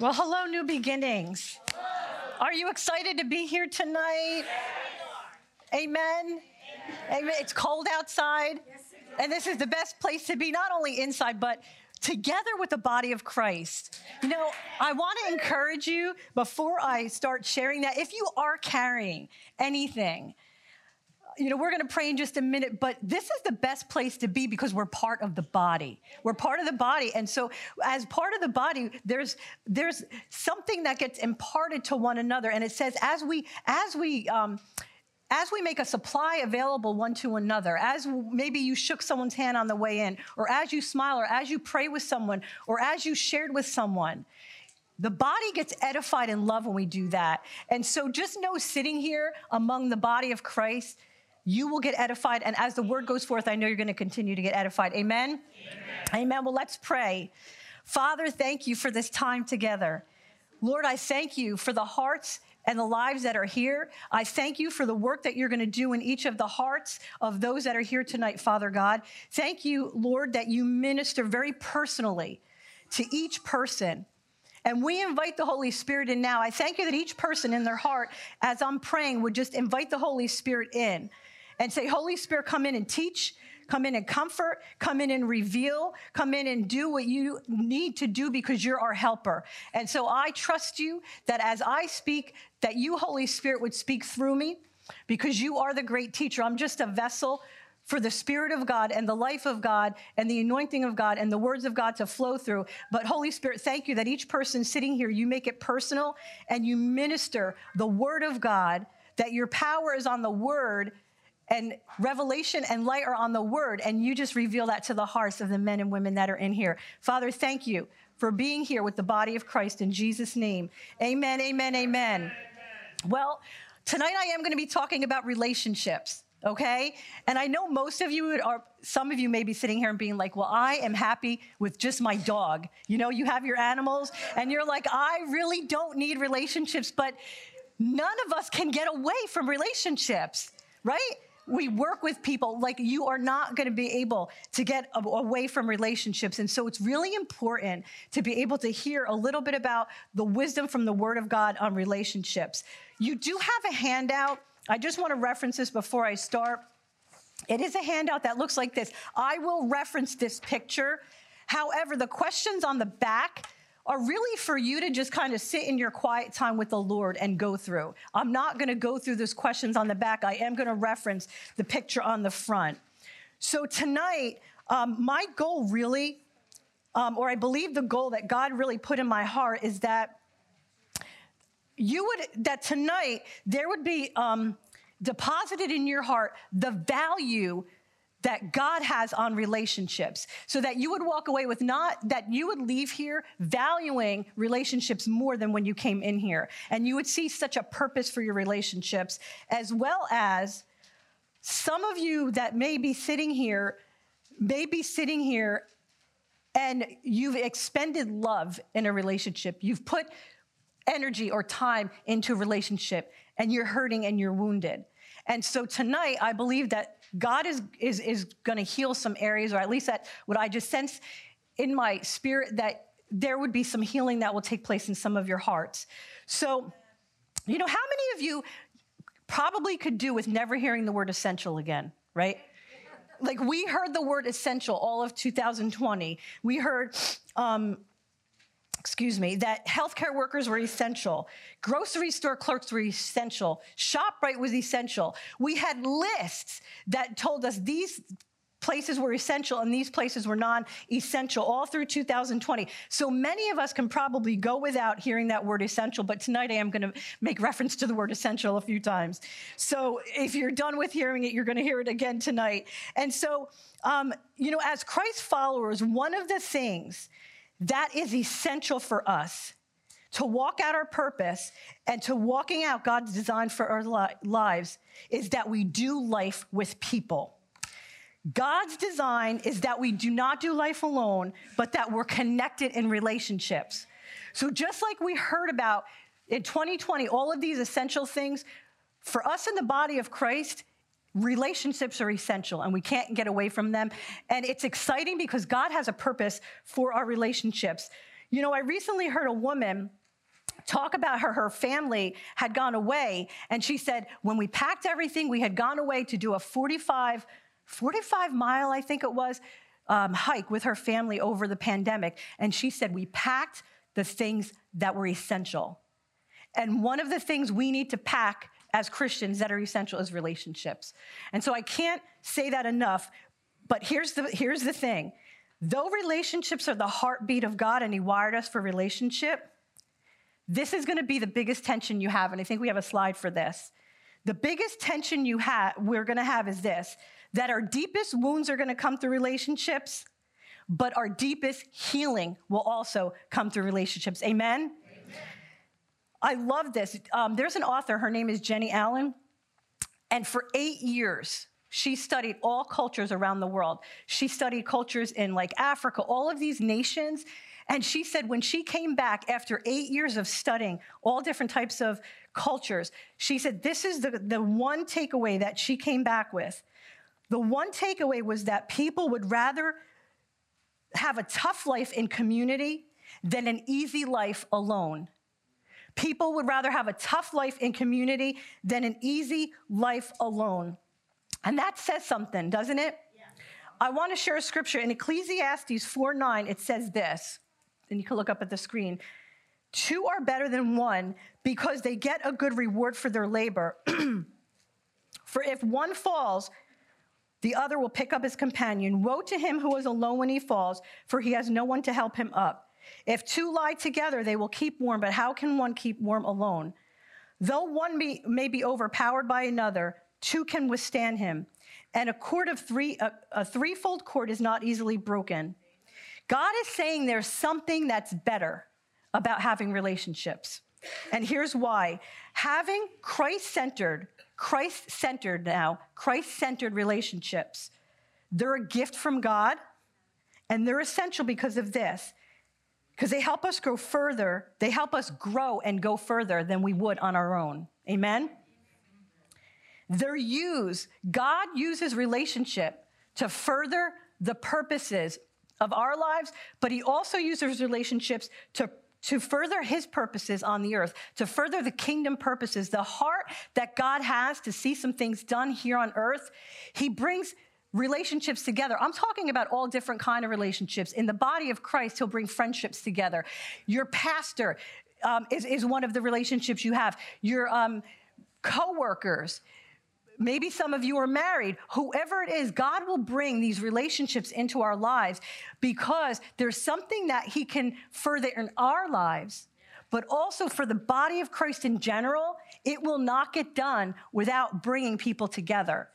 Well, hello, New Beginnings. Are you excited to be here tonight? Amen. Amen. It's cold outside, and this is the best place to be, not only inside, but together with the body of Christ. You know, I want to encourage you before I start sharing that if you are carrying anything, you know, we're going to pray in just a minute, but this is the best place to be because we're part of the body. We're part of the body. And so as part of the body, there's there's something that gets imparted to one another. And it says, as we as we um, as we make a supply available one to another, as maybe you shook someone's hand on the way in, or as you smile, or as you pray with someone, or as you shared with someone, the body gets edified in love when we do that. And so just know sitting here among the body of Christ, you will get edified. And as the word goes forth, I know you're going to continue to get edified. Amen? Amen. Amen. Well, let's pray. Father, thank you for this time together. Lord, I thank you for the hearts and the lives that are here. I thank you for the work that you're going to do in each of the hearts of those that are here tonight, Father God. Thank you, Lord, that you minister very personally to each person. And we invite the Holy Spirit in now. I thank you that each person in their heart, as I'm praying, would just invite the Holy Spirit in and say, Holy Spirit, come in and teach, come in and comfort, come in and reveal, come in and do what you need to do because you're our helper. And so I trust you that as I speak, that you, Holy Spirit, would speak through me because you are the great teacher. I'm just a vessel for the Spirit of God and the life of God and the anointing of God and the words of God to flow through. But Holy Spirit, thank you that each person sitting here, you make it personal and you minister the Word of God, that your power is on the Word and revelation and light are on the word, and you just reveal that to the hearts of the men and women that are in here. Father, thank you for being here with the body of Christ in Jesus' name. Amen, amen, amen. amen. Well, tonight I am going to be talking about relationships. Okay. And I know most of you are, some of you may be sitting here and being like, well, I am happy with just my dog. You know, you have your animals and you're like, I really don't need relationships, but none of us can get away from relationships, right? We work with people like you are not going to be able to get away from relationships. And so it's really important to be able to hear a little bit about the wisdom from the word of god on relationships. You do have a handout. I just want to reference this before i start. It is a handout that looks like this. I will reference this picture. However the questions on the back are really for you to just kind of sit in your quiet time with the Lord and go through. I'm not going to go through those questions on the back. I am going to reference the picture on the front. So tonight, um, my goal really, um, or I believe the goal that God really put in my heart is that you would, that tonight there would be um, deposited in your heart the value that God has on relationships so that you would walk away with not that you would leave here valuing relationships more than when you came in here. And you would see such a purpose for your relationships, as well as some of you that may be sitting here, may be sitting here and you've expended love in a relationship. You've put energy or time into a relationship and you're hurting and you're wounded. And so tonight, I believe that God is, is, is going to heal some areas, or at least that what I just sense in my spirit that there would be some healing that will take place in some of your hearts. So, you know, how many of you probably could do with never hearing the word essential again, right? Like we heard the word essential all of 2020. We heard um, excuse me, that healthcare workers were essential. Grocery store clerks were essential. ShopRite was essential. We had lists that told us these places were essential and these places were non essential all through 2020. So many of us can probably go without hearing that word essential, but tonight I am going to make reference to the word essential a few times. So if you're done with hearing it, you're going to hear it again tonight. And so, um, you know, as Christ followers, one of the things that is essential for us to walk out our purpose and to walking out God's design for our li- lives is that we do life with people. God's design is that we do not do life alone, but that we're connected in relationships. So, just like we heard about in 2020, all of these essential things, for us in the body of Christ, relationships are essential and we can't get away from them. And it's exciting because God has a purpose for our relationships. You know, I recently heard a woman talk about her her family had gone away and she said when we packed everything we had gone away to do a 45 45 mile i think it was um, hike with her family over the pandemic and she said we packed the things that were essential and one of the things we need to pack as christians that are essential is relationships and so i can't say that enough but here's the here's the thing though relationships are the heartbeat of god and he wired us for relationship this is going to be the biggest tension you have. And I think we have a slide for this. The biggest tension you have, we're going to have is this that our deepest wounds are going to come through relationships, but our deepest healing will also come through relationships. Amen? I love this. Um, there's an author, her name is Jennie Allen. And for eight years, she studied all cultures around the world. She studied cultures in like Africa, all of these nations. And she said when she came back after eight years of studying all different types of cultures, she said this is the, the one takeaway that she came back with. The one takeaway was that people would rather have a tough life in community than an easy life alone. People would rather have a tough life in community than an easy life alone. And that says something, doesn't it? Yeah. I want to share a scripture in Ecclesiastes 4 9. It says this and you can look up at the screen. Two are better than one because they get a good reward for their labor. for if one falls, the other will pick up his companion. Woe to him who is alone when he falls, for he has no one to help him up. If two lie together, they will keep warm, but how can one keep warm alone? Though one be, may be overpowered by another, two can withstand him. And a cord of three, a, a threefold cord is not easily broken. God is saying there's something that's better about having relationships. And here's why having Christ centered, Christ centered now, Christ centered relationships, they're a gift from God and they're essential because of this. Because they help us grow further, they help us grow and go further than we would on our own. Amen? They're used, God uses relationship to further the purposes of our lives, but he also uses relationships to to further his purposes on the earth, to further the kingdom purposes, the heart that God has to see some things done here on earth, he brings relationships together. I'm talking about all different kind of relationships. In the body of Christ, he'll bring friendships together. Your pastor um, is, is one of the relationships you have. Your um, co-workers, Maybe some of you are married. Whoever it is, God will bring these relationships into our lives because there's something that He can further in our lives, but also for the body of Christ in general, it will not get done without bringing people together.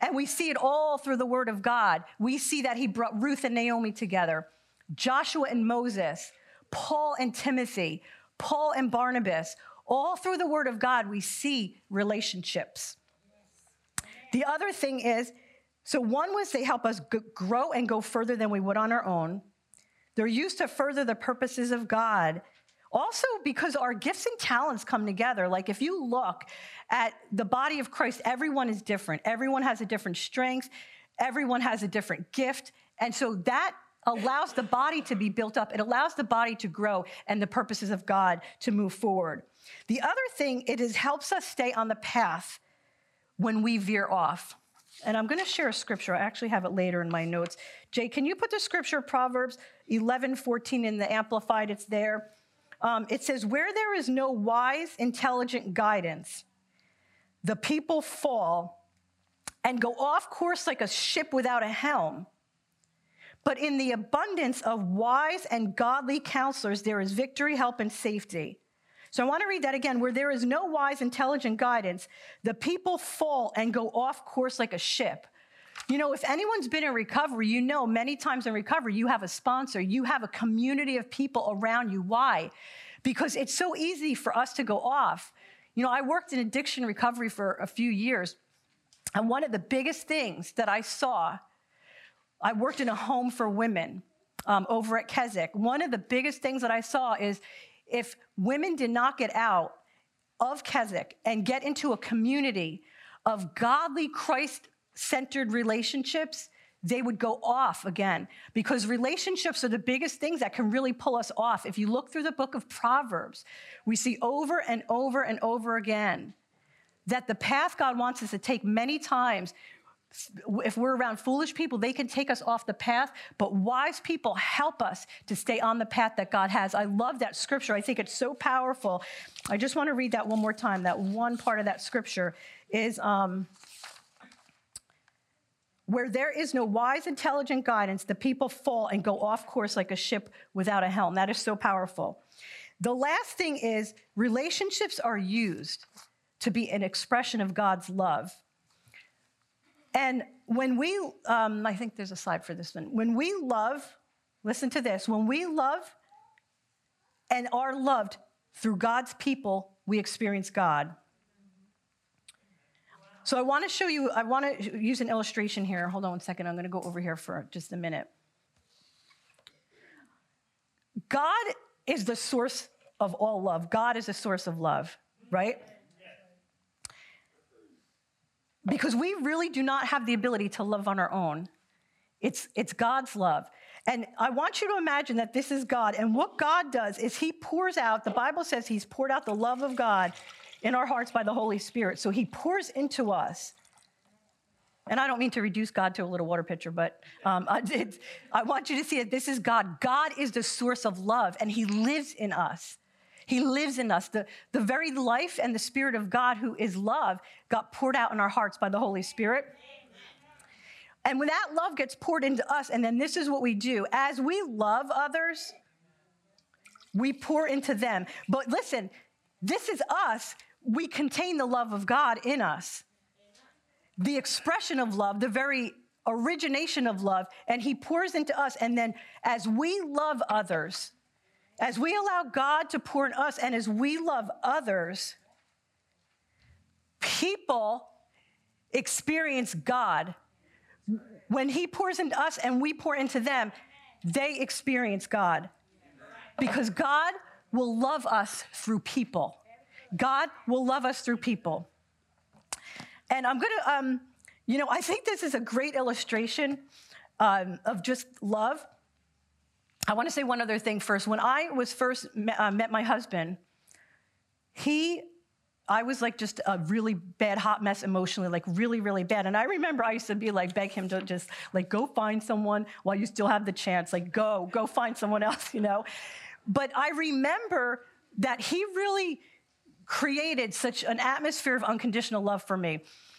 And we see it all through the Word of God. We see that He brought Ruth and Naomi together, Joshua and Moses, Paul and Timothy, Paul and Barnabas. All through the Word of God, we see relationships. The other thing is, so one was they help us grow and go further than we would on our own. They're used to further the purposes of God. Also, because our gifts and talents come together. Like if you look at the body of Christ, everyone is different. Everyone has a different strength. Everyone has a different gift. And so that allows the body to be built up. It allows the body to grow and the purposes of God to move forward. The other thing, it is helps us stay on the path when we veer off. And I'm going to share a scripture. I actually have it later in my notes. Jay, can you put the scripture Proverbs 11, 14 in the Amplified? It's there. Um, it says, Where there is no wise, intelligent guidance, the people fall and go off course like a ship without a helm. But in the abundance of wise and godly counselors, there is victory, help, and safety. So I want to read that again. Where there is no wise, intelligent guidance, the people fall and go off course like a ship. You know, if anyone's been in recovery, you know many times in recovery, you have a sponsor, you have a community of people around you. Why? Because it's so easy for us to go off. You know, I worked in addiction recovery for a few years, and one of the biggest things that I saw, I worked in a home for women um, over at Keswick. One of the biggest things that I saw is if women did not get out of Keswick and get into a community of godly, Christ centered relationships, they would go off again because relationships are the biggest things that can really pull us off. If you look through the book of Proverbs, we see over and over and over again that the path God wants us to take many times if we're around foolish people, they can take us off the path, but wise people help us to stay on the path that God has. I love that scripture. I think it's so powerful. I just want to read that one more time. That one part of that scripture is um, where there is no wise, intelligent guidance, the people fall and go off course like a ship without a helm. That is so powerful. The last thing is relationships are used to be an expression of God's love. And when we, um, I think there's a slide for this one. When we love, listen to this, when we love and are loved through God's people, we experience God. So I want to show you, I want to use an illustration here. Hold on one second. I'm going to go over here for just a minute. God is the source of all love. God is the source of love, right? Because we really do not have the ability to love on our own. It's, it's God's love. And I want you to imagine that this is God. And what God does is He pours out, the Bible says He's poured out the love of God in our hearts by the Holy Spirit. So he pours into us. And I don't mean to reduce God to a little water pitcher, but um, I, did, I want you to see that this is God. God is the source of love, and He lives in us. He lives in us. The, the very life and the Spirit of God, who is love, got poured out in our hearts by the Holy Spirit. And when that love gets poured into us, and then this is what we do as we love others, we pour into them. But listen, this is us we contain the love of God in us. The expression of love, the very origination of love, and He pours into us. And then as we love others, as we allow God to pour in us, and as we love others, people experience God. When He pours into us and we pour into them, they experience God. Because God will love us through people. God will love us through people. And I'm going to, um, you know, I think this is a great illustration um, of just love. I want to say one other thing first. When I was first met, uh, met my husband, he I was like just a really bad hot mess emotionally, like really, really bad. And I remember I used to be like, beg him to just like go find someone while you still have the chance. Like, go, go find someone else, you know? But I remember that he really created such an atmosphere of unconditional love for me.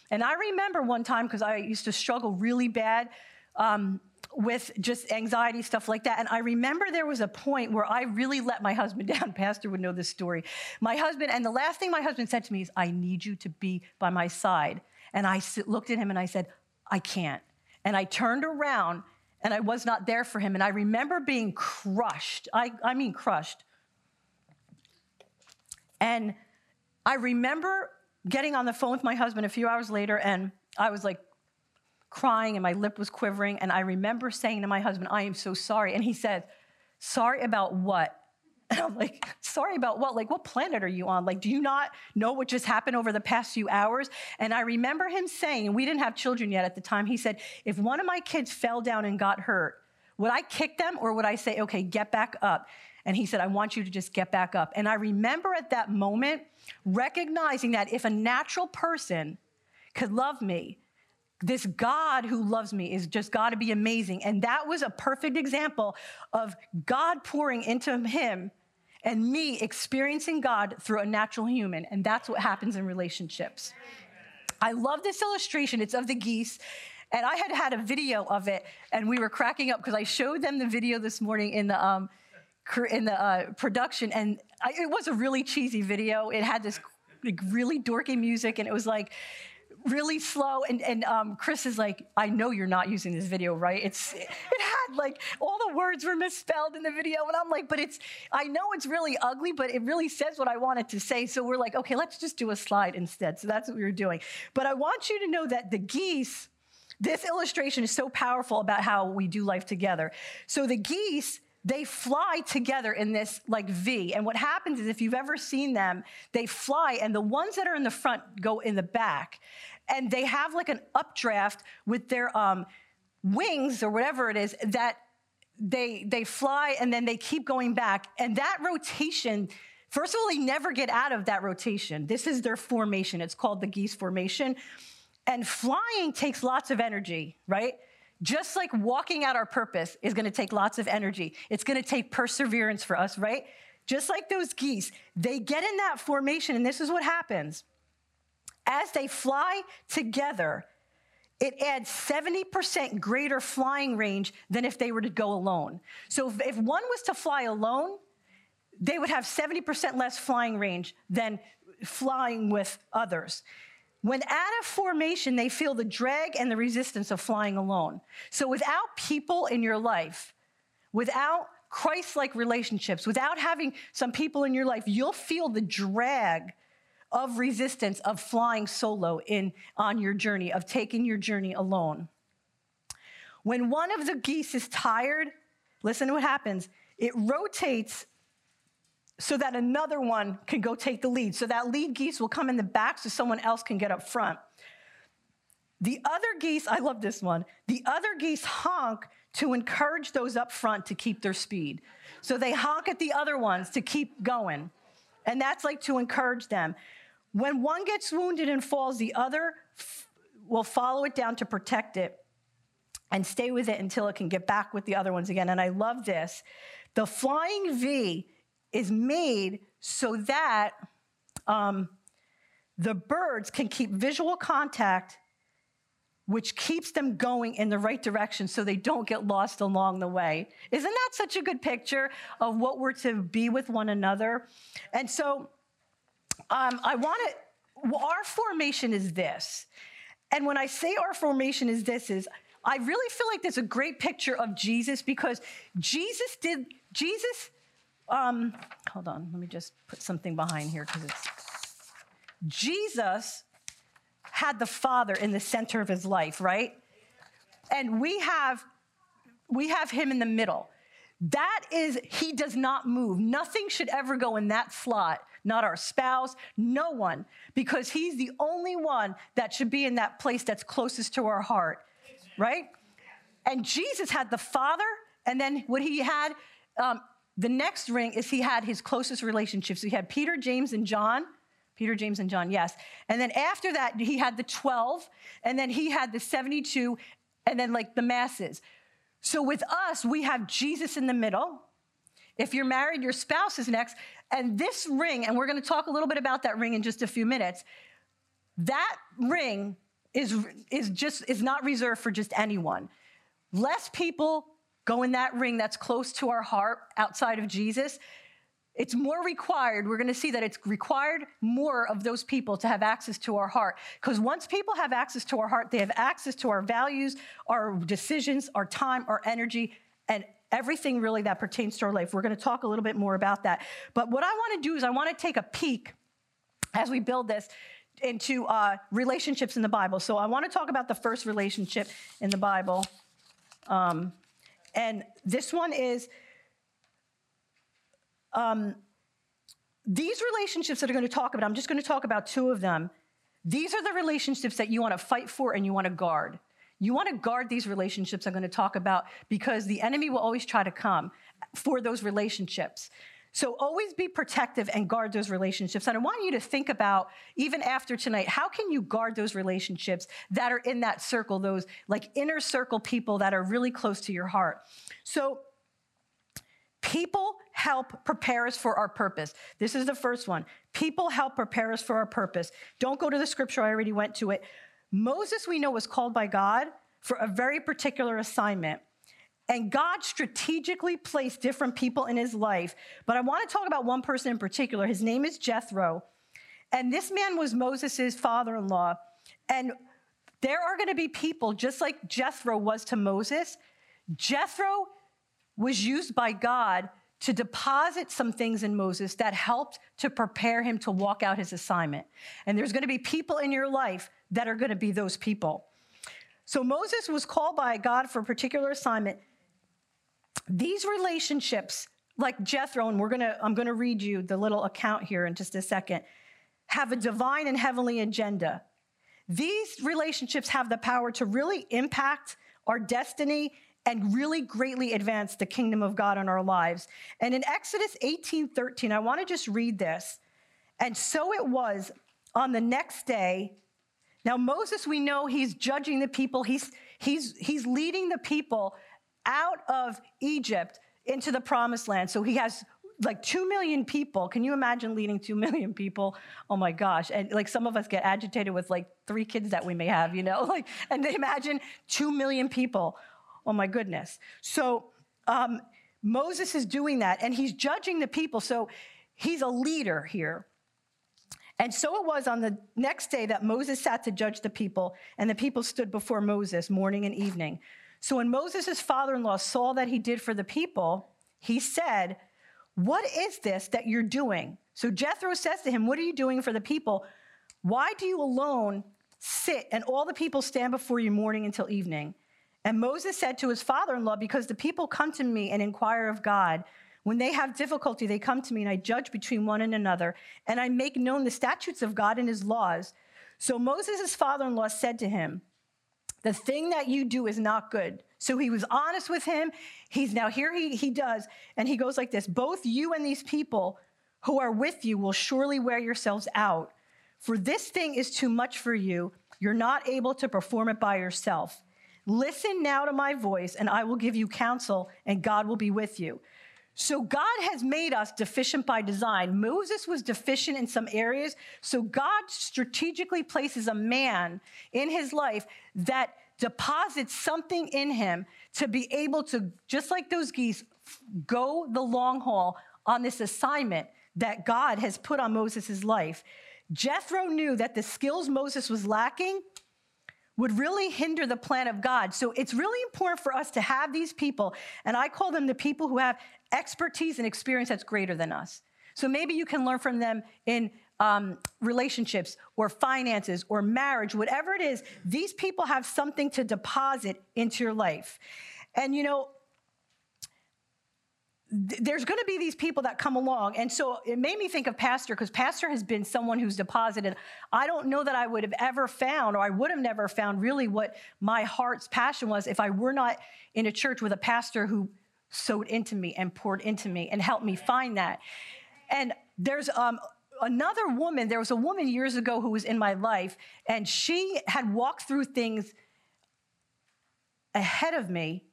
And I remember one time, because I used to struggle really bad um, with just anxiety, stuff like that. And I remember there was a point where I really let my husband down. Pastor would know this story. My husband, and the last thing my husband said to me is, I need you to be by my side. And I looked at him and I said, I can't. And I turned around and I was not there for him. And I remember being crushed. I, I mean, crushed. And I remember getting on the phone with my husband a few hours later, and I was like crying, and my lip was quivering. And I remember saying to my husband, I am so sorry. And he said, Sorry about what? And I'm like, sorry about what? Like, what planet are you on? Like, do you not know what just happened over the past few hours? And I remember him saying, we didn't have children yet at the time, he said, if one of my kids fell down and got hurt, would I kick them or would I say, okay, get back up? And he said, I want you to just get back up. And I remember at that moment recognizing that if a natural person could love me, this God who loves me is just got to be amazing. And that was a perfect example of God pouring into him and me experiencing God through a natural human. And that's what happens in relationships. I love this illustration. It's of the geese. And I had had a video of it, and we were cracking up because I showed them the video this morning in the um, in the uh, production, and I, it was a really cheesy video. It had this like, really dorky music, and it was like really slow. And, and um, Chris is like, I know you're not using this video, right? It's it had like all the words were misspelled in the video, and I'm like, but it's I know it's really ugly, but it really says what I wanted to say. So we're like, okay, let's just do a slide instead. So that's what we were doing. But I want you to know that the geese. This illustration is so powerful about how we do life together. So the geese they fly together in this like V. And what happens is, if you've ever seen them, they fly, and the ones that are in the front go in the back. And they have like an updraft with their, um, wings or whatever it is that they they fly and then they keep going back. And that rotation first of all they never get out of that rotation. This is their formation. It's called the geese formation. And flying takes lots of energy right just like walking out our purpose is going to take lots of energy it's going to take perseverance for us right just like those geese they get in that formation and this is what happens as they fly together it adds 70% greater flying range than if they were to go alone. So if, if one was to fly alone, they would have 70% less flying range than flying with others. When at a formation, they feel the drag and the resistance of flying alone. So without people in your life, without Christ like relationships, without having some people in your life, you'll feel the drag of resistance of flying solo in on your journey, of taking your journey alone. When one of the geese is tired, listen to what happens. It rotates so that another one can go take the lead. So that lead geese will come in the back so someone else can get up front. The other geese, I love this one. The other geese honk to encourage those up front to keep their speed. So they honk at the other ones to keep going. And that's like to encourage them. When one gets wounded and falls, the other f- will follow it down to protect it and stay with it until it can get back with the other ones again. And I love this. The flying V is made so that um, the birds can keep visual contact, which keeps them going in the right direction so they don't get lost along the way. Isn't that such a good picture of what we're to be with one another? And so, um, I want to, our formation is this. And when I say our formation is this, is I really feel like there's a great picture of Jesus because Jesus did, Jesus, um, hold on, let me just put something behind here because it's, Jesus had the Father in the center of his life, right? And we have, we have him in the middle. That is, he does not move. Nothing should ever go in that slot not our spouse, no one, because He's the only one that should be in that place that's closest to our heart, right? And Jesus had the Father, and then what He had, um, the next ring is He had His closest relationships. He had Peter, James, and John. Peter, James, and John, yes. And then after that, he had the 12, and then he had the 72, and then like the masses. So with us, we have Jesus in the middle. If you're married, your spouse is next. And this ring, and we're going to talk a little bit about that ring in just a few minutes, that ring is, is just is not reserved for just anyone. Less people go in that ring that's close to our heart outside of Jesus. It's more required. We're going to see that it's required more of those people to have access to our heart. Because once people have access to our heart, they have access to our values, our decisions, our time, our energy, and everything really that pertains to our life. We're going to talk a little bit more about that. But what I want to do is I want to take a peek as we build this into uh, relationships in the Bible. So I want to talk about the first relationship in the Bible. Um, and this one is um, these relationships that I'm going to talk about, I'm just going to talk about two of them. These are the relationships that you want to fight for and you want to guard. You want to guard these relationships I'm going to talk about because the enemy will always try to come for those relationships. So always be protective and guard those relationships. And I want you to think about, even after tonight, how can you guard those relationships that are in that circle, those like inner circle people that are really close to your heart? So people help prepare us for our purpose. This is the first one. People help prepare us for our purpose. Don't go to the scripture, I already went to it. Moses, we know, was called by God for a very particular assignment. And God strategically placed different people in his life. But I want to talk about one person in particular. His name is Jethro. And this man was Moses' father in law. And there are going to be people, just like Jethro was to Moses. Jethro was used by God to deposit some things in Moses that helped to prepare him to walk out his assignment. And there's going to be people in your life that are going to be those people. So Moses was called by God for a particular assignment. These relationships, like Jethro, and we're gonna, I'm gonna read you the little account here in just a second, have a divine and heavenly agenda. These relationships have the power to really impact our destiny, and really greatly advance the kingdom of God in our lives. And in Exodus 18 13, I want to just read this. And so it was on the next day. Now, Moses, we know he's judging the people, he's, he's, he's leading the people out of Egypt into the promised land. So he has like 2 million people. Can you imagine leading 2 million people? Oh my gosh. And like some of us get agitated with like three kids that we may have, you know? Like, and they imagine 2 million people. Oh my goodness. So um, Moses is doing that and he's judging the people. So he's a leader here. And so it was on the next day that Moses sat to judge the people, and the people stood before Moses morning and evening. So when Moses' father in law saw that he did for the people, he said, What is this that you're doing? So Jethro says to him, What are you doing for the people? Why do you alone sit and all the people stand before you morning until evening? And Moses said to his father in law, Because the people come to me and inquire of God. When they have difficulty, they come to me and I judge between one and another, and I make known the statutes of God and his laws. So Moses' father in law said to him, The thing that you do is not good. So he was honest with him. He's now here, he, he does, and he goes like this Both you and these people who are with you will surely wear yourselves out. For this thing is too much for you. You're not able to perform it by yourself. Listen now to my voice, and I will give you counsel, and God will be with you. So God has made us deficient by design. Moses was deficient in some areas. So God strategically places a man in his life that deposits something in him to be able to, just like those geese, go the long haul on this assignment that God has put on Moses' life. Jethro knew that the skills Moses was lacking would really hinder the plan of God. So it's really important for us to have these people, and I call them the people who have expertise and experience that's greater than us. So maybe you can learn from them in um, relationships or finances or marriage, whatever it is, these people have something to deposit into your life. And you know, there's going to be these people that come along. And so it made me think of Pastor because Pastor has been someone who's deposited. I don't know that I would have ever found, or I would have never found really what my heart's passion was if I were not in a church with a pastor who sowed into me and poured into me and helped me find that. And there's um, another woman, there was a woman years ago who was in my life, and she had walked through things ahead of me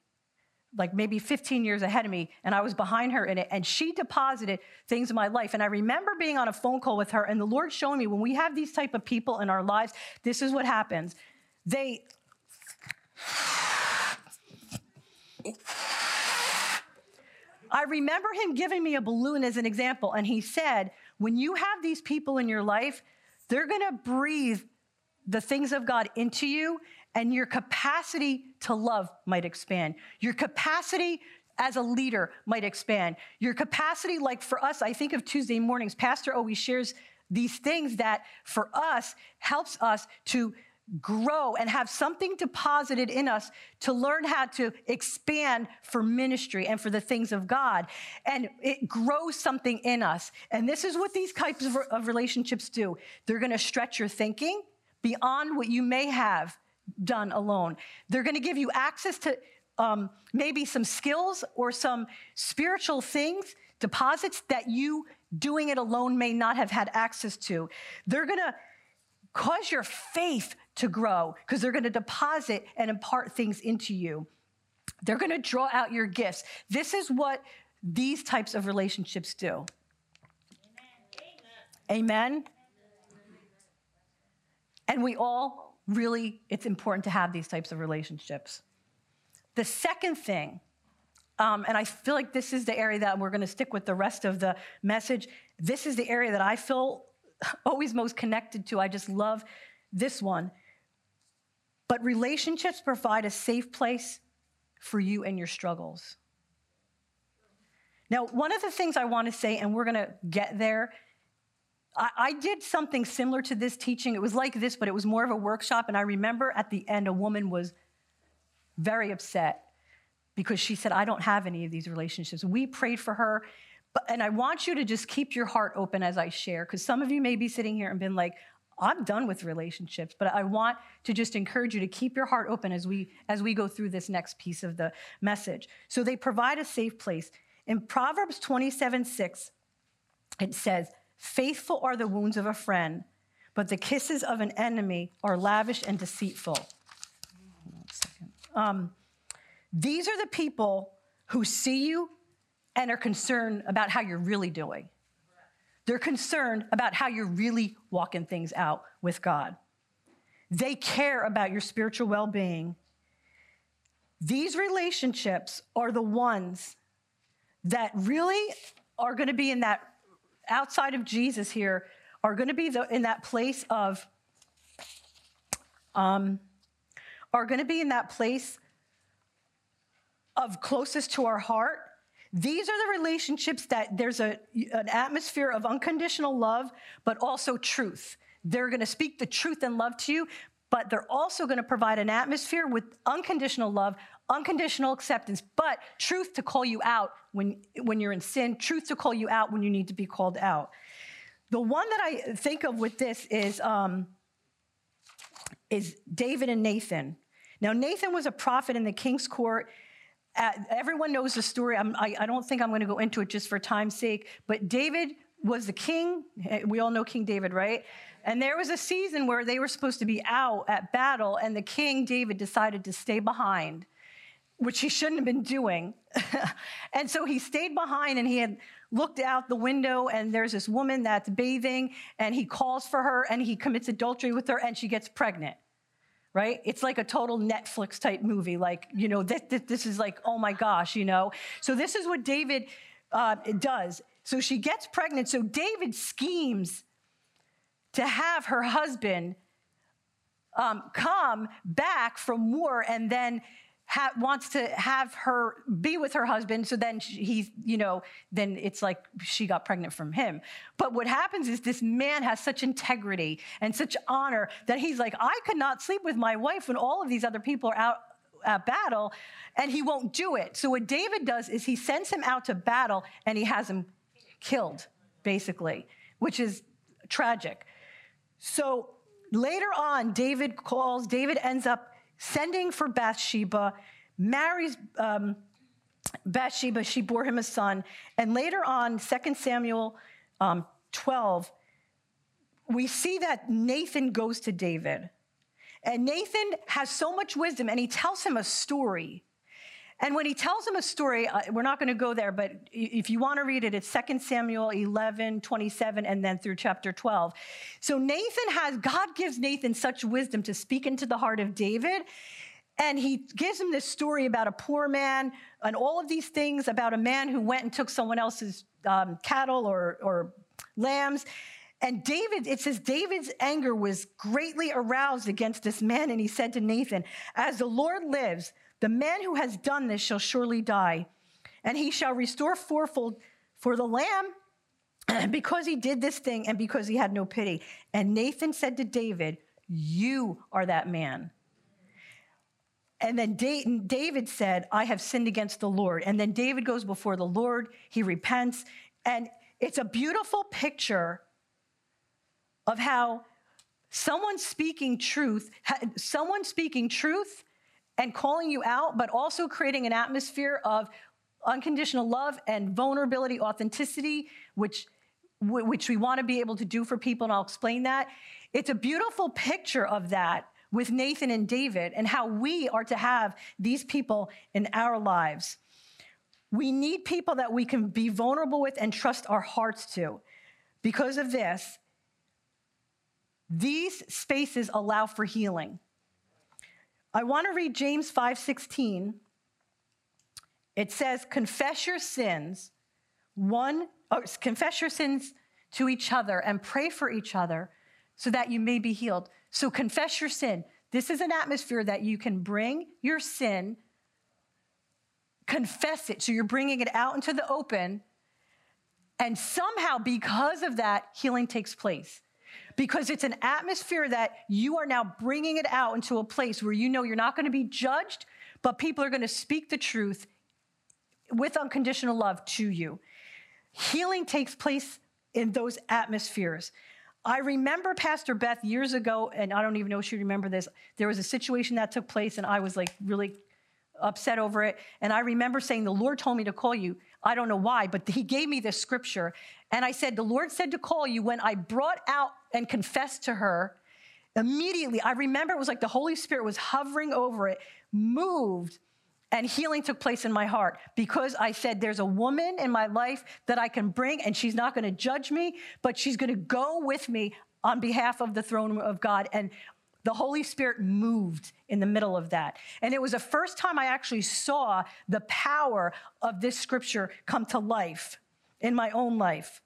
like maybe 15 years ahead of me, and I was behind her in it, and she deposited things in my life. And I remember being on a phone call with her, and the Lord showing me when we have these type of people in our lives, this is what happens. They I remember him giving me a balloon as an example, and he said, When you have these people in your life, they're gonna breathe the things of God into you, and your capacity to love might expand. Your capacity as a leader might expand. Your capacity, like for us, I think of Tuesday mornings, Pastor always shares these things that for us helps us to grow and have something deposited in us to learn how to expand for ministry and for the things of God. And it grows something in us. And this is what these types of, of relationships do they're going to stretch your thinking beyond what you may have done alone. They're going to give you access to um, maybe some skills or some spiritual things, deposits that you doing it alone may not have had access to. They're going to cause your faith to grow because they're going to deposit and impart things into you. They're going to draw out your gifts. This is what these types of relationships do. Amen. And we all really, it's important to have these types of relationships. The second thing, um, and I feel like this is the area that we're going to stick with the rest of the message. This is the area that I feel always most connected to. I just love this one. But relationships provide a safe place for you and your struggles. Now, one of the things I want to say, and we're going to get there, I, I did something similar to this teaching. It was like this, but it was more of a workshop. And I remember at the end, a woman was very upset because she said, I don't have any of these relationships. We prayed for her. But, and I want you to just keep your heart open as I share, because some of you may be sitting here and been like, I'm done with relationships, but I want to just encourage you to keep your heart open as we as we go through this next piece of the message. So they provide a safe place. In Proverbs 27, 6, it says, Faithful are the wounds of a friend, but the kisses of an enemy are lavish and deceitful. Um, these are the people who see you and are concerned about how you're really doing. They're concerned about how you're really walking things out with God. They care about your spiritual well being. These relationships are the ones that really are going to be in that outside of Jesus here, are going to be the, in that place of, um, are going to be in that place of closest to our heart these are the relationships that there's a, an atmosphere of unconditional love, but also truth. They're going to speak the truth and love to you, but they're also going to provide an atmosphere with unconditional love, unconditional acceptance, but truth to call you out when, when you're in sin, truth to call you out when you need to be called out. The one that I think of with this is, um, is David and Nathan. Now, Nathan was a prophet in the king's court uh, everyone knows the story. I, I don't think I'm going to go into it just for time's sake, but David was the king. We all know King David, right? And there was a season where they were supposed to be out at battle, and the king, David, decided to stay behind, which he shouldn't have been doing. and so he stayed behind and he had looked out the window, and there's this woman that's bathing, and he calls for her and he commits adultery with her, and she gets pregnant right? It's like a total Netflix type movie. Like, you know, this, this, is like, oh my gosh, you know? So this is what David uh, does. So she gets pregnant. So David schemes to have her husband um, come back from war and then ha- wants to have her be with her husband. So then he's, you know, then it's like she got pregnant from him. But what happens is this man has such integrity and such honor that he's like, I could not sleep with my wife when all of these other people are out at battle, and he won't do it. So what David does is he sends him out to battle and he has him killed, basically, which is tragic. So later on, David calls, David ends up sending for Bathsheba, marries um, Bathsheba, she bore him a son. And later on, 2 Samuel um, 12, we see that Nathan goes to David. And Nathan has so much wisdom, and he tells him a story and when he tells him a story, uh, we're not going to go there, but if you want to read it, it's 2 Samuel 11, 27, and then through chapter 12. So Nathan has, God gives Nathan such wisdom to speak into the heart of David. And he gives him this story about a poor man and all of these things about a man who went and took someone else's um, cattle or, or lambs. And David, it says David's anger was greatly aroused against this man. And he said to Nathan, As the Lord lives, the man who has done this shall surely die, and he shall restore fourfold for the lamb because he did this thing and because he had no pity. And Nathan said to David, You are that man. And then David said, I have sinned against the Lord. And then David goes before the Lord, he repents. And it's a beautiful picture of how someone speaking truth, someone speaking truth and calling you out, but also creating an atmosphere of unconditional love and vulnerability, authenticity, which, which we want to be able to do for people, and I'll explain that. It's a beautiful picture of that with Nathan and David and how we are to have these people in our lives. We need people that we can be vulnerable with and trust our hearts to. Because of this, these spaces allow for healing. I want to read James 5:16. It says, "Confess your sins, one oh, confess your sins to each other and pray for each other so that you may be healed." So confess your sin. This is an atmosphere that you can bring your sin, confess it. So you're bringing it out into the open, and somehow because of that, healing takes place because it's an atmosphere that you are now bringing it out into a place where you know you're not going to be judged, but people are going to speak the truth with unconditional love to you. Healing takes place in those atmospheres. I remember Pastor Beth years ago, and I don't even know if she remember this. There was a situation that took place, and I was like really upset over it. And I remember saying, The Lord told me to call you. I don't know why, but He gave me this scripture. And I said, The Lord said to call you when I brought out and confessed to her. Immediately, I remember it was like the Holy Spirit was hovering over it, moved, and healing took place in my heart because I said, There's a woman in my life that I can bring, and she's not going to judge me, but she's going to go with me on behalf of the throne of God. And the Holy Spirit moved in the middle of that. And it was the first time I actually saw the power of this scripture come to life in my own life.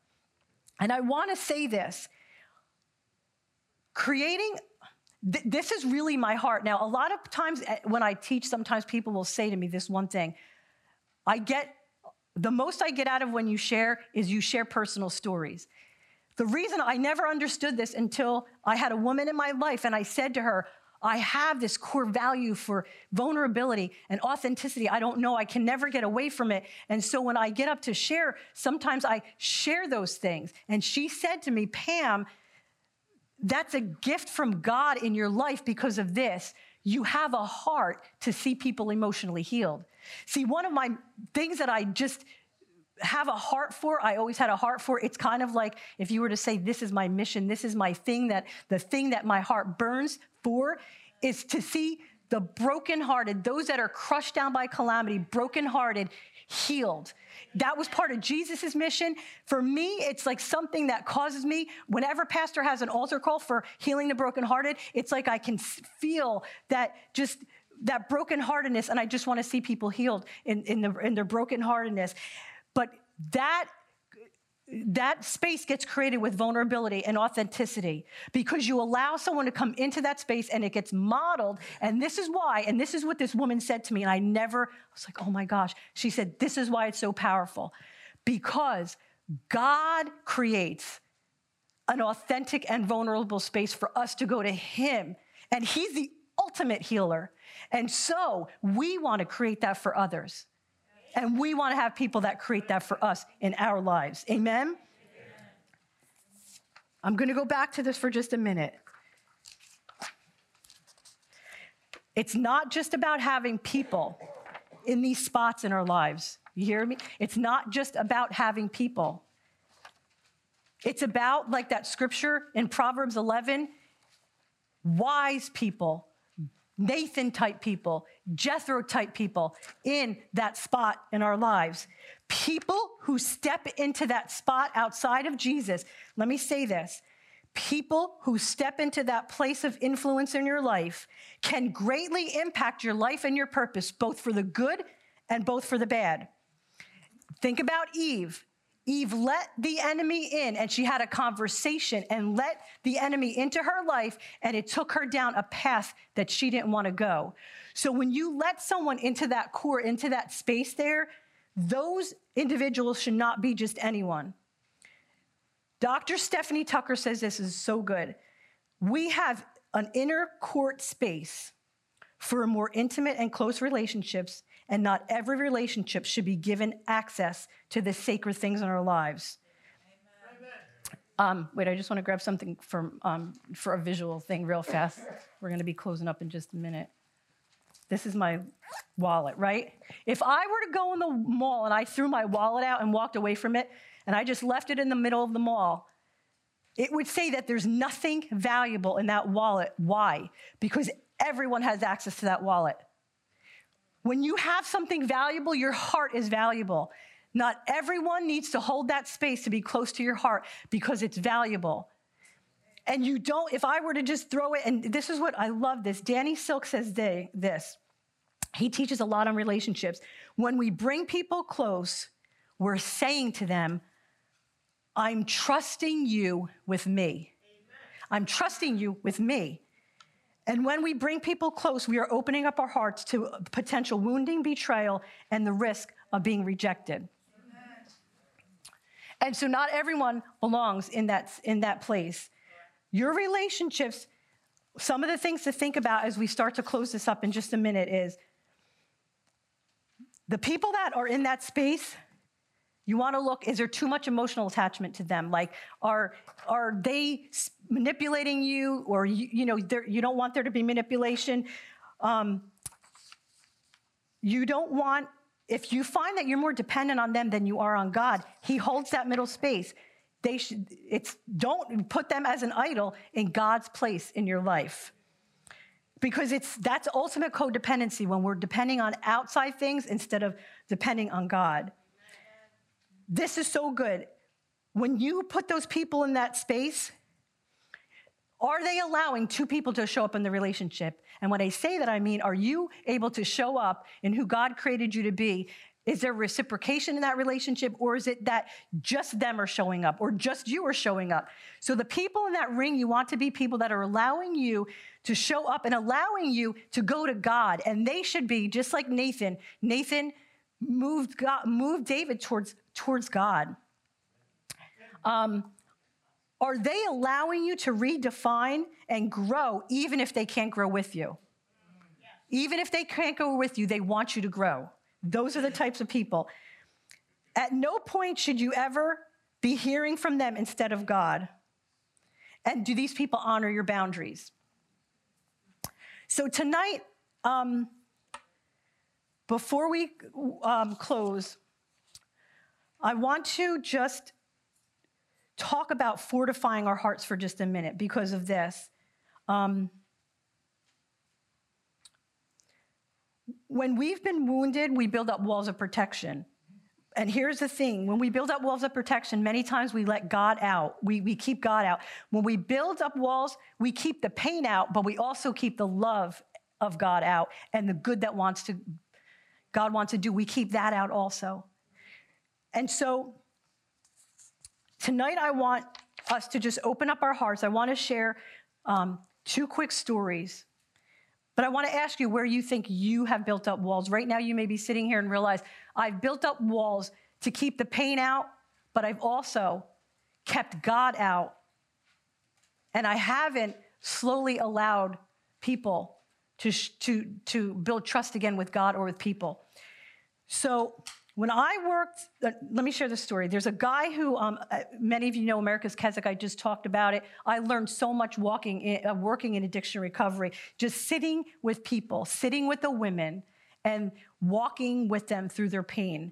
And I want to say this creating th- this is really my heart. Now, a lot of times eh, when I teach, sometimes people will say to me this one thing I get the most I get out of when you share is you share personal stories. The reason I never understood this until I had a woman in my life and I said to her, I have this core value for vulnerability and authenticity. I don't know. I can never get away from it. And so when I get up to share, sometimes I share those things. And she said to me, Pam, that's a gift from God in your life because of this. You have a heart to see people emotionally healed. See, one of my things that I just have a heart for, I always had a heart for. It's kind of like if you were to say, This is my mission, this is my thing, that the thing that my heart burns for is to see the brokenhearted, those that are crushed down by calamity, brokenhearted, healed. That was part of Jesus' mission. For me, it's like something that causes me, whenever pastor has an altar call for healing the brokenhearted, it's like I can feel that just that brokenheartedness, and I just want to see people healed in, in, the, in their brokenheartedness. But that that space gets created with vulnerability and authenticity because you allow someone to come into that space and it gets modeled. And this is why, and this is what this woman said to me. And I never, I was like, oh my gosh. She said, this is why it's so powerful because God creates an authentic and vulnerable space for us to go to Him. And He's the ultimate healer. And so we want to create that for others. And we want to have people that create that for us in our lives. Amen? Amen. I'm going to go back to this for just a minute. It's not just about having people in these spots in our lives. You hear me? It's not just about having people. It's about, like that scripture in Proverbs 11, wise people Nathan type people, Jethro type people in that spot in our lives. People who step into that spot outside of Jesus. Let me say this people who step into that place of influence in your life can greatly impact your life and your purpose, both for the good and both for the bad. Think about Eve. Eve let the enemy in and she had a conversation and let the enemy into her life, and it took her down a path that she didn't want to go. So when you let someone into that core, into that space there, those individuals should not be just anyone. Dr. Stephanie Tucker says this is so good. We have an inner court space for more intimate and close relationships and not every relationship should be given access to the sacred things in our lives. Um, wait, I just want to grab something from, um, for a visual thing real fast. We're going to be closing up in just a minute. This is my wallet, right? If I were to go in the mall and I threw my wallet out and walked away from it, and I just left it in the middle of the mall, it would say that there's nothing valuable in that wallet. Why? Because everyone has access to that wallet. When you have something valuable, your heart is valuable. Not everyone needs to hold that space to be close to your heart because it's valuable. And you don't, if I were to just throw it, and this is what I love this. Danny Silk says they, this. He teaches a lot on relationships. When we bring people close, we're saying to them, I'm trusting you with me. I'm trusting you with me. And when we bring people close, we are opening up our hearts to potential wounding, betrayal, and the risk of being rejected. Amen. And so, not everyone belongs in that, in that place. Your relationships, some of the things to think about as we start to close this up in just a minute is the people that are in that space, You want to look, is there too much emotional attachment to them? Like, are, are they manipulating you or, you, you know, you don't want there to be manipulation? Um, you don't want, if you find that you're more dependent on them than you are on God, He holds that middle space. They should, it's, don't put them as an idol in God's place in your life because it's that's ultimate codependency when we're depending on outside things instead of depending on God. This is so good. When you put those people in that space, are they allowing two people to show up in the relationship? And when I say that, I mean, are you able to show up in who God created you to be? Is there reciprocation in that relationship, or is it that just them are showing up, or just you are showing up? So, the people in that ring, you want to be people that are allowing you to show up and allowing you to go to God. And they should be just like Nathan. Nathan moved, God, moved David towards, towards God. Um, are they allowing you to redefine and grow even if they can't grow with you? Even if they can't go with you, they want you to grow. Those are the types of people. At no point should you ever be hearing from them instead of God. And do these people honor your boundaries? So tonight, um, before we um, close, I want to just talk about fortifying our hearts for just a minute because of this. Um, when we've been wounded, we build up walls of protection. And here's the thing when we build up walls of protection, many times we let God out. We, we keep God out. When we build up walls, we keep the pain out, but we also keep the love of God out and the good that wants to God wants to do. We keep that out also. And so tonight I want us to just open up our hearts. I want to share um, two quick stories but I want to ask you where you think you have built up walls. Right now, you may be sitting here and realize I've built up walls to keep the pain out, but I've also kept God out. And I haven't slowly allowed people to, to, to build trust again with God or with people. So when I worked, uh, let me share the story. There's a guy who, um, uh, many of you know, America's Keswick. I just talked about it. I learned so much walking, in, uh, working in addiction recovery, just sitting with people, sitting with the women, and walking with them through their pain.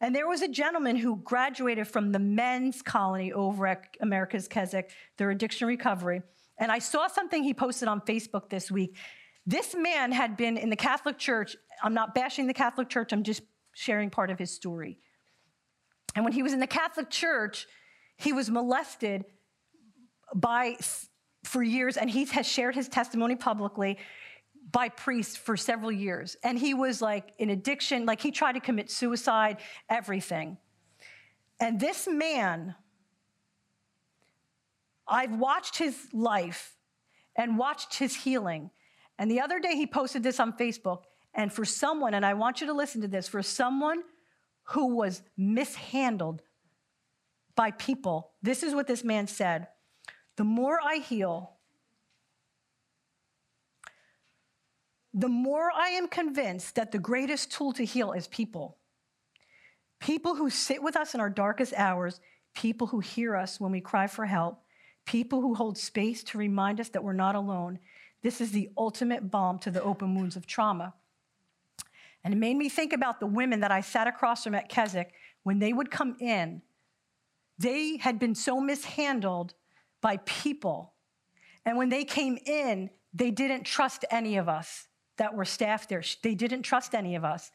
And there was a gentleman who graduated from the men's colony over at America's Keswick, their addiction recovery. And I saw something he posted on Facebook this week. This man had been in the Catholic Church. I'm not bashing the Catholic Church, I'm just sharing part of his story. And when he was in the Catholic Church, he was molested by for years, and he has shared his testimony publicly by priests for several years. And he was like in addiction, like he tried to commit suicide, everything. And this man, I've watched his life and watched his healing. And the other day he posted this on Facebook. And for someone, and I want you to listen to this, for someone who was mishandled by people, this is what this man said The more I heal, the more I am convinced that the greatest tool to heal is people. People who sit with us in our darkest hours, people who hear us when we cry for help, people who hold space to remind us that we're not alone. This is the ultimate balm to the open wounds of trauma. And it made me think about the women that I sat across from at Keswick when they would come in. They had been so mishandled by people. And when they came in, they didn't trust any of us that were staff there. They didn't trust any of us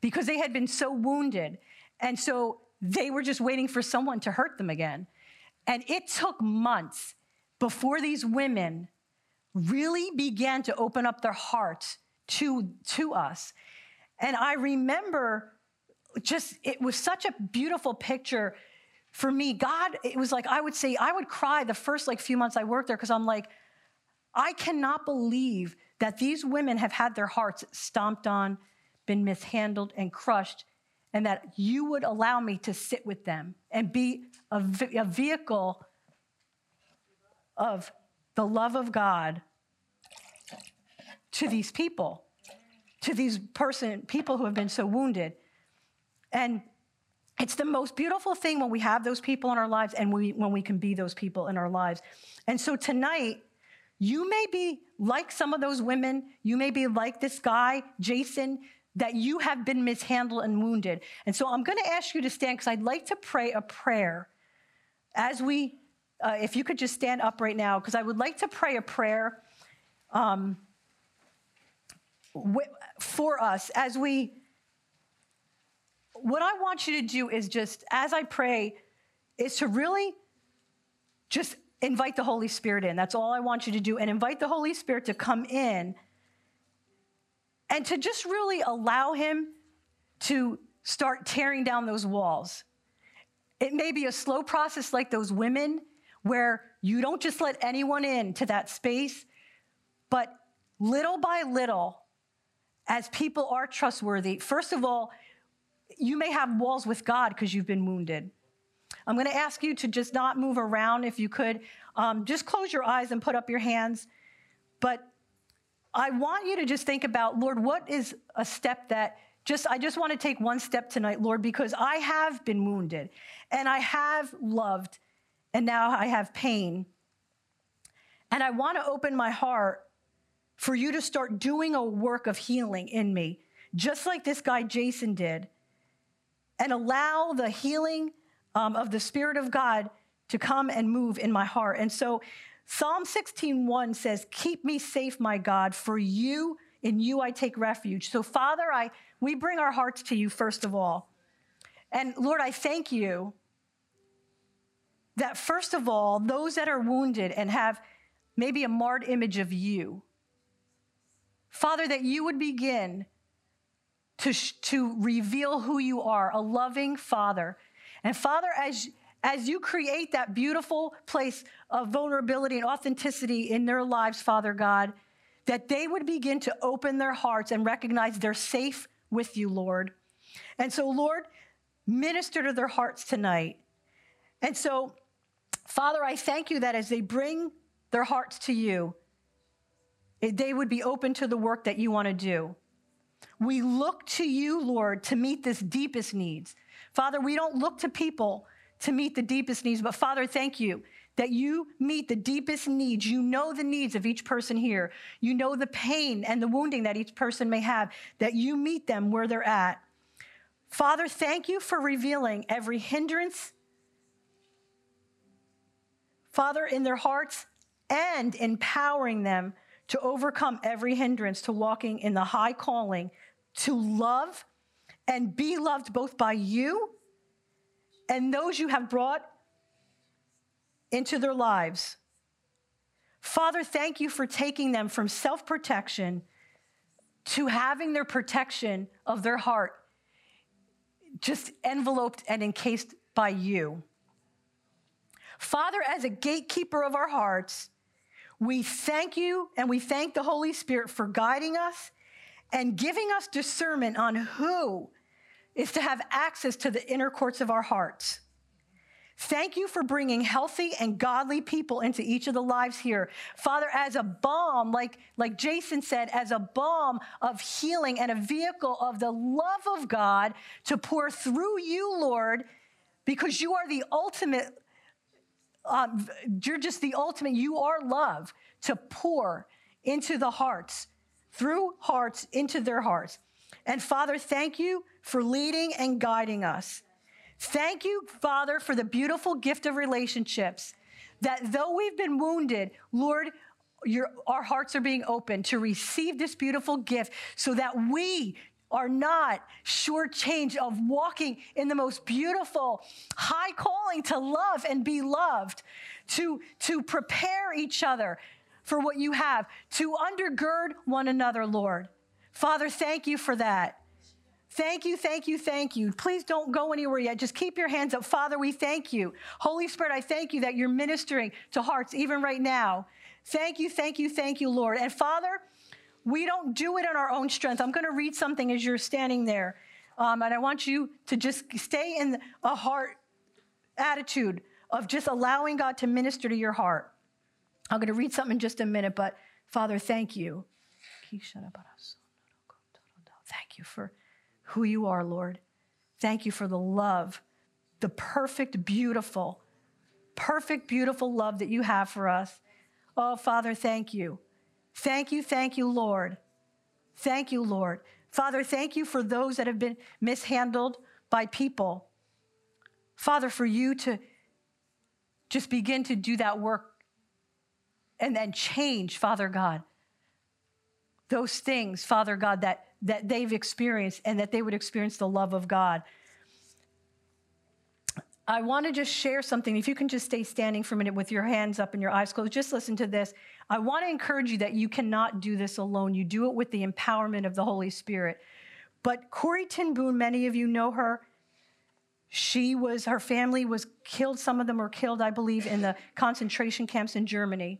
because they had been so wounded. And so they were just waiting for someone to hurt them again. And it took months before these women really began to open up their hearts to, to us. And I remember just, it was such a beautiful picture for me. God, it was like, I would say, I would cry the first like few months I worked there because I'm like, I cannot believe that these women have had their hearts stomped on, been mishandled and crushed, and that you would allow me to sit with them and be a, a vehicle of the love of God to these people to these person people who have been so wounded and It's the most beautiful thing when we have those people in our lives and we, when we can be those people in our lives. And so tonight, you may be like some of those women. You may be like this guy, Jason, that you have been mishandled and wounded. And so I'm going to ask you to stand because I'd like to pray a prayer as we, uh, if you could just stand up right now, because I would like to pray a prayer um, for us as we what I want you to do is just, as I pray, is to really just invite the Holy Spirit in. That's all I want you to do. And invite the Holy Spirit to come in and to just really allow Him to start tearing down those walls. It may be a slow process like those women where you don't just let anyone in to that space, but little by little, as people are trustworthy, first of all, you may have walls with God because you've been wounded. I'm going to ask you to just not move around if you could. Um, just close your eyes and put up your hands. But I want you to just think about, Lord, what is a step that just, I just want to take one step tonight, Lord, because I have been wounded and I have loved and now I have pain. And I want to open my heart for you to start doing a work of healing in me, just like this guy Jason did and allow the healing um, of the Spirit of God to come and move in my heart. And so Psalm 16:1 says, "Keep me safe, my God, for you in you I take refuge." So Father, I we bring our hearts to you first of all. And Lord, I thank you that first of all, those that are wounded and have maybe a marred image of you, Father, that you would begin to, to reveal who you are, a loving father. And Father, as, as you create that beautiful place of vulnerability and authenticity in their lives, Father God, that they would begin to open their hearts and recognize they're safe with you, Lord. And so, Lord, minister to their hearts tonight. And so, Father, I thank you that as they bring their hearts to you, they would be open to the work that you want to do. We look to you, Lord, to meet this deepest needs. Father, we don't look to people to meet the deepest needs, but Father, thank you that you meet the deepest needs. You know the needs of each person here. You know the pain and the wounding that each person may have, that you meet them where they're at. Father, thank you for revealing every hindrance, Father, in their hearts and empowering them to overcome every hindrance to walking in the high calling to love and be loved both by you and those you have brought into their lives. Father, thank you for taking them from self protection to having their protection of their heart just enveloped and encased by you. Father, as a gatekeeper of our hearts, we thank you and we thank the Holy Spirit for guiding us and giving us discernment on who is to have access to the inner courts of our hearts. Thank you for bringing healthy and godly people into each of the lives here. Father, as a balm, like, like Jason said, as a balm of healing and a vehicle of the love of God to pour through you, Lord, because you are the ultimate um, you're just the ultimate. You are love to pour into the hearts, through hearts, into their hearts. And Father, thank you for leading and guiding us. Thank you, Father, for the beautiful gift of relationships. That though we've been wounded, Lord, your, our hearts are being open to receive this beautiful gift so that we are not shortchanged of walking in the most beautiful, high calling to love and be loved, to, to prepare each other for what you have, to undergird one another, Lord. Father, thank you for that. Thank you, thank you, thank you. Please don't go anywhere yet. Just keep your hands up. Father, we thank you. Holy Spirit, I thank you that you're ministering to hearts even right now. Thank you, thank you, thank you, Lord. And Father, we don't do it in our own strength. I'm going to read something as you're standing there. Um, and I want you to just stay in a heart attitude of just allowing God to minister to your heart. I'm going to read something in just a minute, but Father, thank you. Thank you for who you are, Lord. Thank you for the love the perfect, beautiful, perfect, beautiful love that you have for us. Oh, Father, thank you. Thank you, thank you, Lord. Thank you, Lord. Father, thank you for those that have been mishandled by people. Father, for you to just begin to do that work and then change, Father God, those things, Father God, that, that they've experienced and that they would experience the love of God. I want to just share something. If you can just stay standing for a minute with your hands up and your eyes closed, just listen to this. I want to encourage you that you cannot do this alone. You do it with the empowerment of the Holy Spirit. But Corrie ten Boom, many of you know her. She was, her family was killed. Some of them were killed, I believe, in the concentration camps in Germany.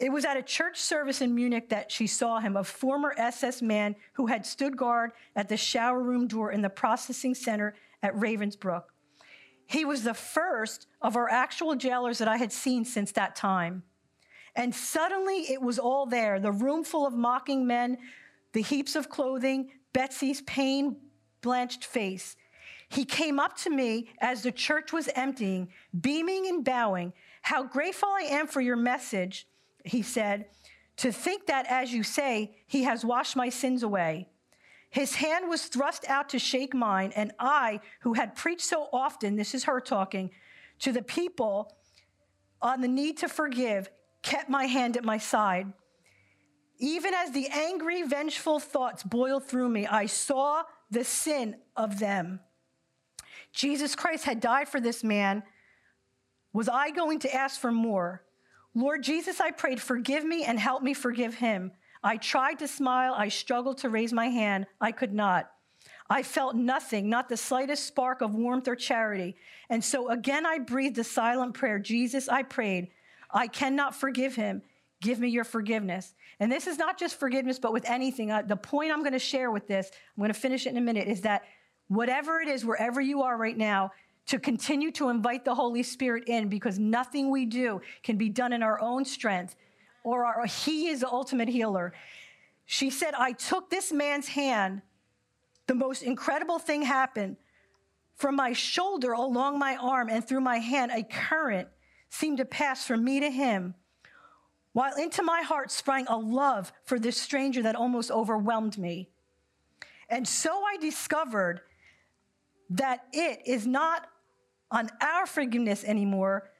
It was at a church service in Munich that she saw him, a former SS man who had stood guard at the shower room door in the processing center at Ravensbrück. He was the first of our actual jailers that I had seen since that time. And suddenly it was all there the room full of mocking men, the heaps of clothing, Betsy's pain blanched face. He came up to me as the church was emptying, beaming and bowing. How grateful I am for your message, he said. To think that, as you say, he has washed my sins away. His hand was thrust out to shake mine, and I, who had preached so often, this is her talking, to the people on the need to forgive, kept my hand at my side. Even as the angry, vengeful thoughts boiled through me, I saw the sin of them. Jesus Christ had died for this man. Was I going to ask for more? Lord Jesus, I prayed, forgive me and help me forgive him. I tried to smile. I struggled to raise my hand. I could not. I felt nothing, not the slightest spark of warmth or charity. And so again, I breathed a silent prayer Jesus, I prayed, I cannot forgive him. Give me your forgiveness. And this is not just forgiveness, but with anything. Uh, the point I'm going to share with this, I'm going to finish it in a minute, is that whatever it is, wherever you are right now, to continue to invite the Holy Spirit in because nothing we do can be done in our own strength or our, He is the ultimate healer. She said, I took this man's hand. The most incredible thing happened. From my shoulder along my arm and through my hand, a current seemed to pass from me to him, while into my heart sprang a love for this stranger that almost overwhelmed me. And so I discovered that it is not on our forgiveness anymore,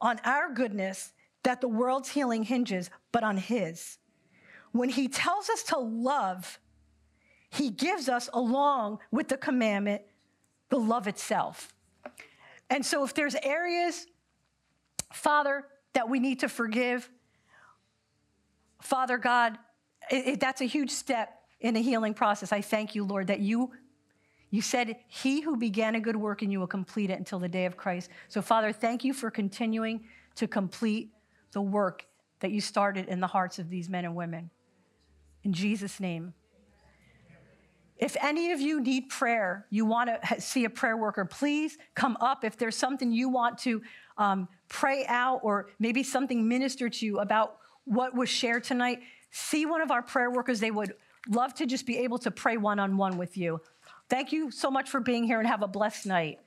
on our goodness, that the world's healing hinges, but on His. When He tells us to love, He gives us, along with the commandment, the love itself. And so, if there's areas, Father, that we need to forgive, Father God, it, it, that's a huge step in the healing process. I thank you, Lord, that you you said, He who began a good work in you will complete it until the day of Christ. So, Father, thank you for continuing to complete the work that you started in the hearts of these men and women. In Jesus' name. If any of you need prayer, you want to see a prayer worker, please come up. If there's something you want to um, pray out or maybe something ministered to you about what was shared tonight, see one of our prayer workers. They would love to just be able to pray one on one with you. Thank you so much for being here and have a blessed night.